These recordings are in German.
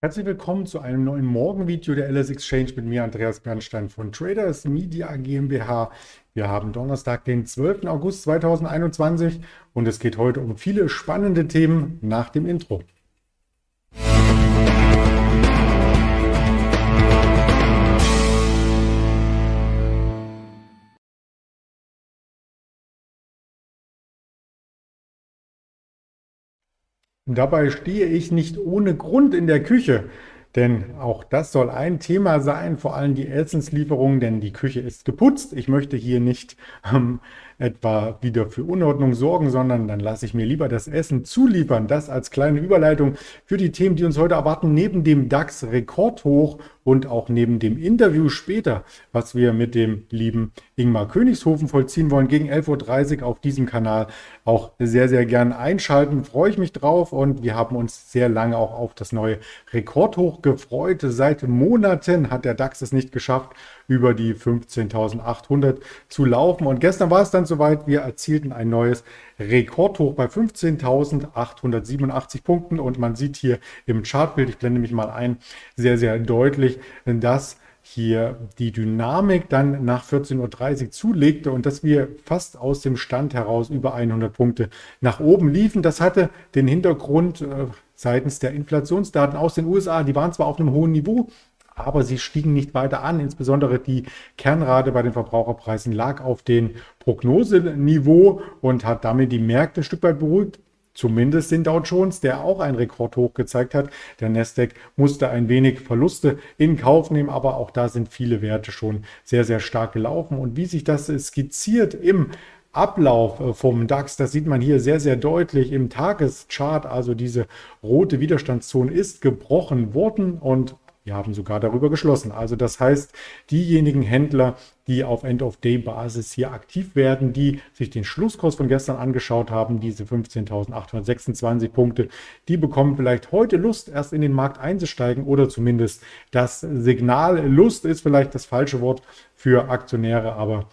Herzlich willkommen zu einem neuen Morgenvideo der LS Exchange mit mir, Andreas Bernstein von Traders Media GmbH. Wir haben Donnerstag, den 12. August 2021 und es geht heute um viele spannende Themen nach dem Intro. Dabei stehe ich nicht ohne Grund in der Küche, denn auch das soll ein Thema sein, vor allem die Essenslieferungen, denn die Küche ist geputzt. Ich möchte hier nicht ähm, etwa wieder für Unordnung sorgen, sondern dann lasse ich mir lieber das Essen zuliefern. Das als kleine Überleitung für die Themen, die uns heute erwarten, neben dem DAX Rekordhoch und auch neben dem Interview später, was wir mit dem lieben Ingmar Königshofen vollziehen wollen, gegen 11.30 Uhr auf diesem Kanal auch sehr, sehr gern einschalten. Freue ich mich drauf und wir haben uns sehr lange auch auf das neue Rekordhoch gefreut. Seit Monaten hat der DAX es nicht geschafft, über die 15.800 zu laufen. Und gestern war es dann soweit, wir erzielten ein neues Rekordhoch bei 15.887 Punkten. Und man sieht hier im Chartbild, ich blende mich mal ein, sehr, sehr deutlich, dass hier die Dynamik dann nach 14.30 Uhr zulegte und dass wir fast aus dem Stand heraus über 100 Punkte nach oben liefen. Das hatte den Hintergrund äh, seitens der Inflationsdaten aus den USA. Die waren zwar auf einem hohen Niveau, aber sie stiegen nicht weiter an. Insbesondere die Kernrate bei den Verbraucherpreisen lag auf dem Prognoseniveau und hat damit die Märkte ein Stück weit beruhigt. Zumindest den Dow Jones, der auch einen Rekordhoch gezeigt hat. Der Nasdaq musste ein wenig Verluste in Kauf nehmen, aber auch da sind viele Werte schon sehr, sehr stark gelaufen. Und wie sich das skizziert im Ablauf vom DAX, das sieht man hier sehr, sehr deutlich im Tageschart. Also diese rote Widerstandszone ist gebrochen worden und wir haben sogar darüber geschlossen. Also das heißt, diejenigen Händler, die auf End-of-Day-Basis hier aktiv werden, die sich den Schlusskurs von gestern angeschaut haben, diese 15.826 Punkte, die bekommen vielleicht heute Lust, erst in den Markt einzusteigen oder zumindest das Signal. Lust ist vielleicht das falsche Wort für Aktionäre, aber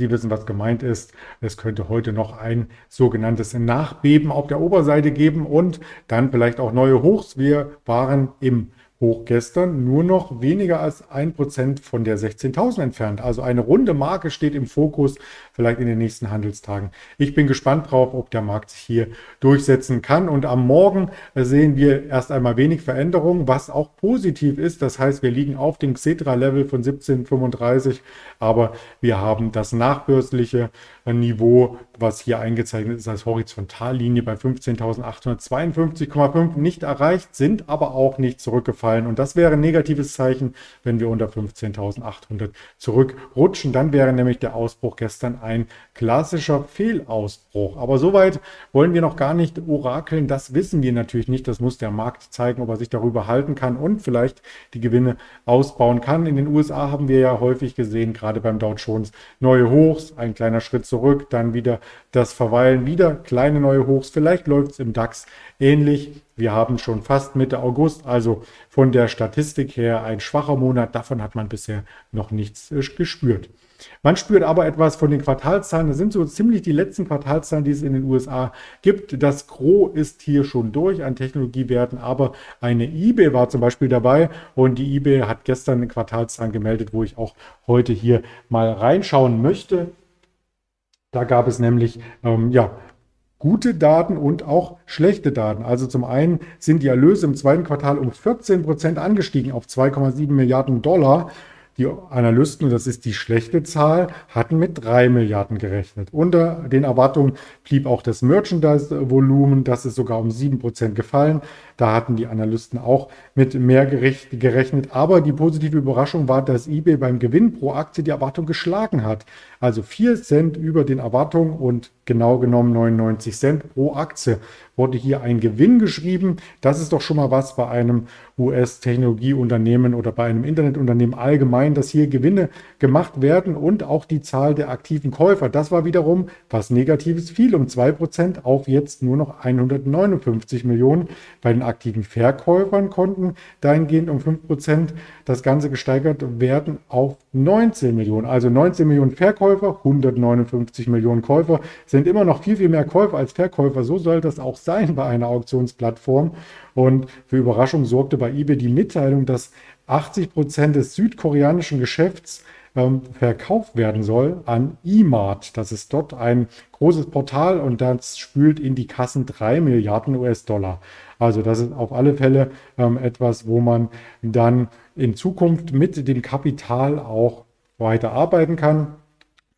Sie wissen, was gemeint ist. Es könnte heute noch ein sogenanntes Nachbeben auf der Oberseite geben und dann vielleicht auch neue Hochs. Wir waren im hoch gestern nur noch weniger als ein Prozent von der 16.000 entfernt. Also eine runde Marke steht im Fokus, vielleicht in den nächsten Handelstagen. Ich bin gespannt drauf, ob der Markt sich hier durchsetzen kann. Und am Morgen sehen wir erst einmal wenig Veränderungen, was auch positiv ist. Das heißt, wir liegen auf dem Xetra-Level von 1735, aber wir haben das nachbörsliche Niveau, was hier eingezeichnet ist als Horizontallinie bei 15.852,5 nicht erreicht, sind aber auch nicht zurückgefallen. Und das wäre ein negatives Zeichen, wenn wir unter 15.800 zurückrutschen. Dann wäre nämlich der Ausbruch gestern ein klassischer Fehlausbruch. Aber soweit wollen wir noch gar nicht orakeln. Das wissen wir natürlich nicht. Das muss der Markt zeigen, ob er sich darüber halten kann und vielleicht die Gewinne ausbauen kann. In den USA haben wir ja häufig gesehen, gerade beim Dow Jones, neue Hochs, ein kleiner Schritt zurück, dann wieder das Verweilen, wieder kleine neue Hochs. Vielleicht läuft es im DAX ähnlich. Wir haben schon fast Mitte August, also von der Statistik her ein schwacher Monat. Davon hat man bisher noch nichts äh, gespürt. Man spürt aber etwas von den Quartalzahlen. Das sind so ziemlich die letzten Quartalzahlen, die es in den USA gibt. Das Gros ist hier schon durch an Technologiewerten, aber eine eBay war zum Beispiel dabei und die eBay hat gestern Quartalzahlen gemeldet, wo ich auch heute hier mal reinschauen möchte. Da gab es nämlich ähm, ja, gute Daten und auch schlechte Daten. Also zum einen sind die Erlöse im zweiten Quartal um 14 Prozent angestiegen auf 2,7 Milliarden Dollar. Die Analysten, das ist die schlechte Zahl, hatten mit 3 Milliarden gerechnet. Unter den Erwartungen blieb auch das Merchandise-Volumen, das ist sogar um 7 Prozent gefallen. Da hatten die Analysten auch mit mehr gerechnet. Aber die positive Überraschung war, dass eBay beim Gewinn pro Aktie die Erwartung geschlagen hat. Also 4 Cent über den Erwartungen und genau genommen 99 Cent pro Aktie wurde hier ein Gewinn geschrieben. Das ist doch schon mal was bei einem US-Technologieunternehmen oder bei einem Internetunternehmen allgemein, dass hier Gewinne gemacht werden und auch die Zahl der aktiven Käufer. Das war wiederum was Negatives, fiel um 2% auf jetzt nur noch 159 Millionen. Bei den aktiven Verkäufern konnten dahingehend um 5% das Ganze gesteigert werden auf 19 Millionen. Also 19 Millionen Verkäufer, 159 Millionen Käufer sind immer noch viel, viel mehr Käufer als Verkäufer. So soll das auch sein bei einer Auktionsplattform. Und für Überraschung sorgte bei eBay die Mitteilung, dass 80 Prozent des südkoreanischen Geschäfts ähm, verkauft werden soll an eMart. Das ist dort ein großes Portal und das spült in die Kassen 3 Milliarden US-Dollar. Also das ist auf alle Fälle ähm, etwas, wo man dann in Zukunft mit dem Kapital auch weiter arbeiten kann.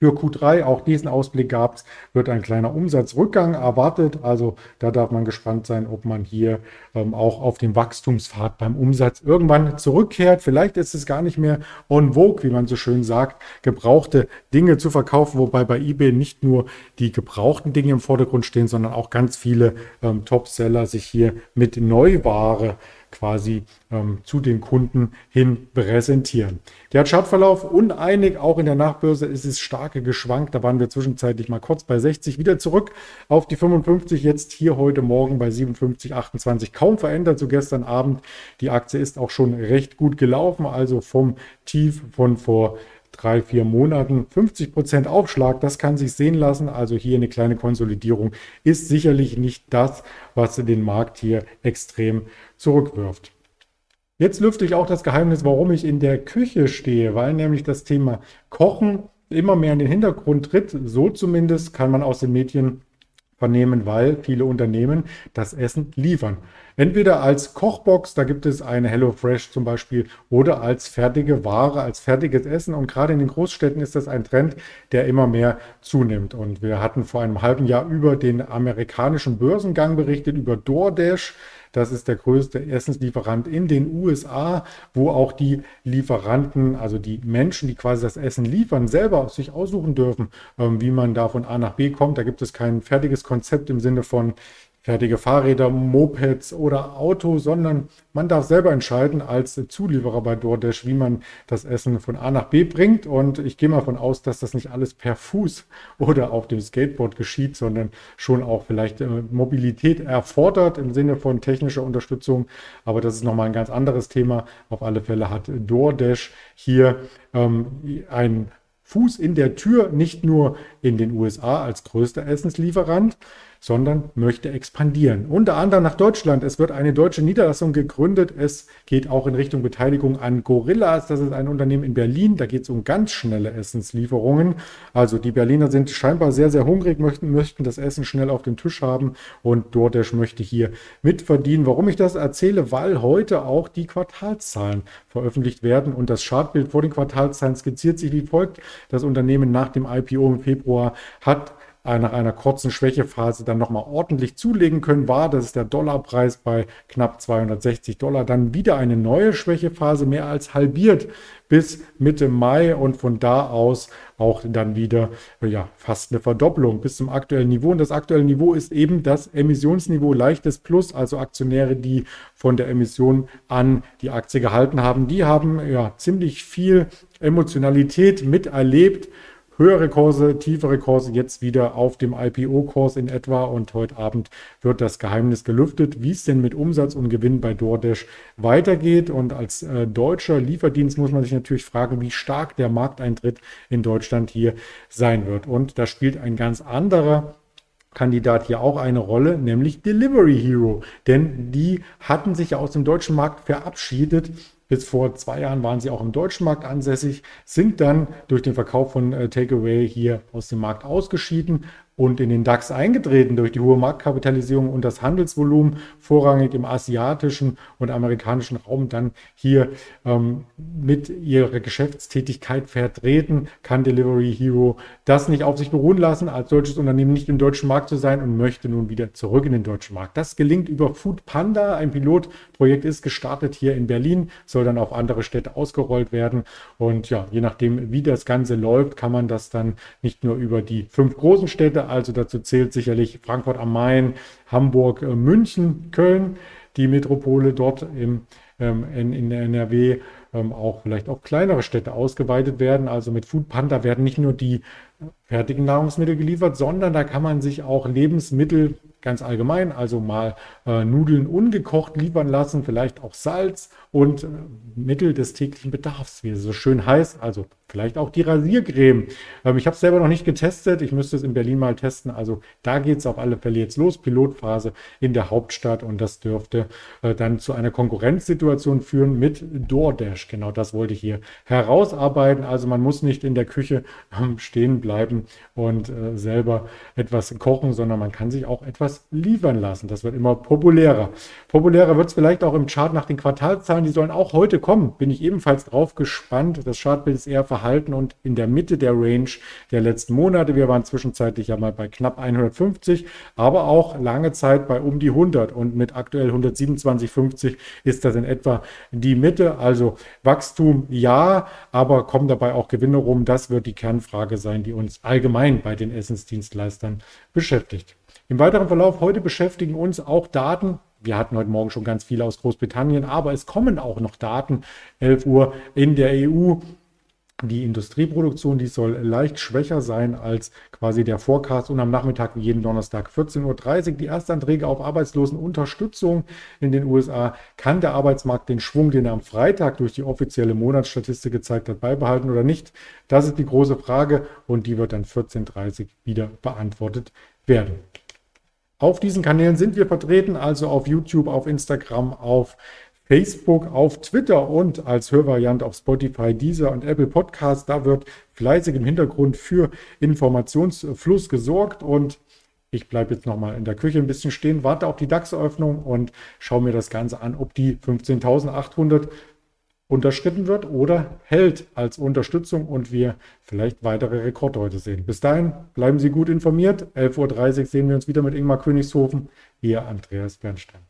Für Q3, auch diesen Ausblick gab es, wird ein kleiner Umsatzrückgang erwartet. Also da darf man gespannt sein, ob man hier ähm, auch auf dem Wachstumspfad beim Umsatz irgendwann zurückkehrt. Vielleicht ist es gar nicht mehr on vogue, wie man so schön sagt, gebrauchte Dinge zu verkaufen, wobei bei eBay nicht nur die gebrauchten Dinge im Vordergrund stehen, sondern auch ganz viele ähm, Topseller sich hier mit Neuware quasi ähm, zu den Kunden hin präsentieren. Der Chartverlauf uneinig, auch in der Nachbörse ist es starke geschwankt. Da waren wir zwischenzeitlich mal kurz bei 60, wieder zurück auf die 55, jetzt hier heute Morgen bei 57, 28, kaum verändert zu gestern Abend. Die Aktie ist auch schon recht gut gelaufen, also vom Tief von vor drei, vier Monaten 50 Prozent Aufschlag, das kann sich sehen lassen. Also hier eine kleine Konsolidierung ist sicherlich nicht das, was den Markt hier extrem zurückwirft. Jetzt lüfte ich auch das Geheimnis, warum ich in der Küche stehe, weil nämlich das Thema Kochen immer mehr in den Hintergrund tritt. So zumindest kann man aus den Medien vernehmen, weil viele Unternehmen das Essen liefern. Entweder als Kochbox, da gibt es eine HelloFresh zum Beispiel, oder als fertige Ware, als fertiges Essen. Und gerade in den Großstädten ist das ein Trend, der immer mehr zunimmt. Und wir hatten vor einem halben Jahr über den amerikanischen Börsengang berichtet, über DoorDash. Das ist der größte Essenslieferant in den USA, wo auch die Lieferanten, also die Menschen, die quasi das Essen liefern, selber sich aussuchen dürfen, ähm, wie man da von A nach B kommt. Da gibt es kein fertiges Konzept im Sinne von, fertige Fahrräder, Mopeds oder Auto, sondern man darf selber entscheiden als Zulieferer bei DoorDash, wie man das Essen von A nach B bringt. Und ich gehe mal davon aus, dass das nicht alles per Fuß oder auf dem Skateboard geschieht, sondern schon auch vielleicht äh, Mobilität erfordert im Sinne von technischer Unterstützung. Aber das ist nochmal ein ganz anderes Thema. Auf alle Fälle hat DoorDash hier ähm, ein Fuß in der Tür, nicht nur in den USA als größter Essenslieferant, sondern möchte expandieren. Unter anderem nach Deutschland. Es wird eine deutsche Niederlassung gegründet. Es geht auch in Richtung Beteiligung an Gorillas. Das ist ein Unternehmen in Berlin. Da geht es um ganz schnelle Essenslieferungen. Also die Berliner sind scheinbar sehr, sehr hungrig, möchten, möchten das Essen schnell auf dem Tisch haben und DoorDash möchte hier mitverdienen. Warum ich das erzähle? Weil heute auch die Quartalszahlen veröffentlicht werden und das Chartbild vor den Quartalszahlen skizziert sich wie folgt. Das Unternehmen nach dem IPO im Februar hat nach einer kurzen Schwächephase dann nochmal ordentlich zulegen können, war, das ist der Dollarpreis bei knapp 260 Dollar, dann wieder eine neue Schwächephase, mehr als halbiert bis Mitte Mai und von da aus auch dann wieder ja, fast eine Verdopplung bis zum aktuellen Niveau. Und das aktuelle Niveau ist eben das Emissionsniveau leichtes Plus, also Aktionäre, die von der Emission an die Aktie gehalten haben, die haben ja ziemlich viel Emotionalität miterlebt höhere Kurse, tiefere Kurse jetzt wieder auf dem IPO-Kurs in etwa. Und heute Abend wird das Geheimnis gelüftet, wie es denn mit Umsatz und Gewinn bei DoorDash weitergeht. Und als äh, deutscher Lieferdienst muss man sich natürlich fragen, wie stark der Markteintritt in Deutschland hier sein wird. Und da spielt ein ganz anderer Kandidat hier auch eine Rolle, nämlich Delivery Hero. Denn die hatten sich ja aus dem deutschen Markt verabschiedet bis vor zwei Jahren waren sie auch im deutschen Markt ansässig, sind dann durch den Verkauf von äh, Takeaway hier aus dem Markt ausgeschieden und in den DAX eingetreten durch die hohe Marktkapitalisierung und das Handelsvolumen vorrangig im asiatischen und amerikanischen Raum dann hier ähm, mit ihrer Geschäftstätigkeit vertreten, kann Delivery Hero das nicht auf sich beruhen lassen, als deutsches Unternehmen nicht im deutschen Markt zu sein und möchte nun wieder zurück in den deutschen Markt. Das gelingt über Food Panda. Ein Pilotprojekt ist gestartet hier in Berlin, soll dann auf andere Städte ausgerollt werden. Und ja, je nachdem, wie das Ganze läuft, kann man das dann nicht nur über die fünf großen Städte also dazu zählt sicherlich Frankfurt am Main, Hamburg, äh, München, Köln, die Metropole dort im, ähm, in, in der NRW ähm, auch vielleicht auch kleinere Städte ausgeweitet werden. Also mit Food Panda werden nicht nur die fertigen Nahrungsmittel geliefert, sondern da kann man sich auch Lebensmittel ganz allgemein, also mal äh, Nudeln ungekocht liefern lassen, vielleicht auch Salz und äh, Mittel des täglichen Bedarfs, wie es so schön heißt, also vielleicht auch die Rasiercreme. Ähm, ich habe es selber noch nicht getestet, ich müsste es in Berlin mal testen, also da geht es auf alle Fälle jetzt los, Pilotphase in der Hauptstadt und das dürfte äh, dann zu einer Konkurrenzsituation führen mit DoorDash. Genau das wollte ich hier herausarbeiten, also man muss nicht in der Küche ähm, stehen bleiben und äh, selber etwas kochen, sondern man kann sich auch etwas liefern lassen. Das wird immer populärer. Populärer wird es vielleicht auch im Chart nach den Quartalzahlen. Die sollen auch heute kommen. Bin ich ebenfalls drauf gespannt. Das Chartbild ist eher verhalten und in der Mitte der Range der letzten Monate. Wir waren zwischenzeitlich ja mal bei knapp 150, aber auch lange Zeit bei um die 100 und mit aktuell 127,50 ist das in etwa die Mitte. Also Wachstum ja, aber kommen dabei auch Gewinne rum. Das wird die Kernfrage sein, die uns allgemein bei den Essensdienstleistern beschäftigt. Im weiteren Verlauf heute beschäftigen uns auch Daten. Wir hatten heute Morgen schon ganz viele aus Großbritannien, aber es kommen auch noch Daten. 11 Uhr in der EU. Die Industrieproduktion, die soll leicht schwächer sein als quasi der Forecast und am Nachmittag wie jeden Donnerstag 14.30 Uhr die Erstanträge auf Arbeitslosenunterstützung in den USA. Kann der Arbeitsmarkt den Schwung, den er am Freitag durch die offizielle Monatsstatistik gezeigt hat, beibehalten oder nicht? Das ist die große Frage und die wird dann 14.30 Uhr wieder beantwortet werden. Auf diesen Kanälen sind wir vertreten, also auf YouTube, auf Instagram, auf Facebook, auf Twitter und als Hörvariante auf Spotify, Deezer und Apple Podcasts. Da wird fleißig im Hintergrund für Informationsfluss gesorgt und ich bleibe jetzt nochmal in der Küche ein bisschen stehen, warte auf die DAX-Öffnung und schaue mir das Ganze an, ob die 15.800 unterschritten wird oder hält als Unterstützung und wir vielleicht weitere Rekorde heute sehen. Bis dahin bleiben Sie gut informiert. 11.30 Uhr sehen wir uns wieder mit Ingmar Königshofen. Ihr Andreas Bernstein.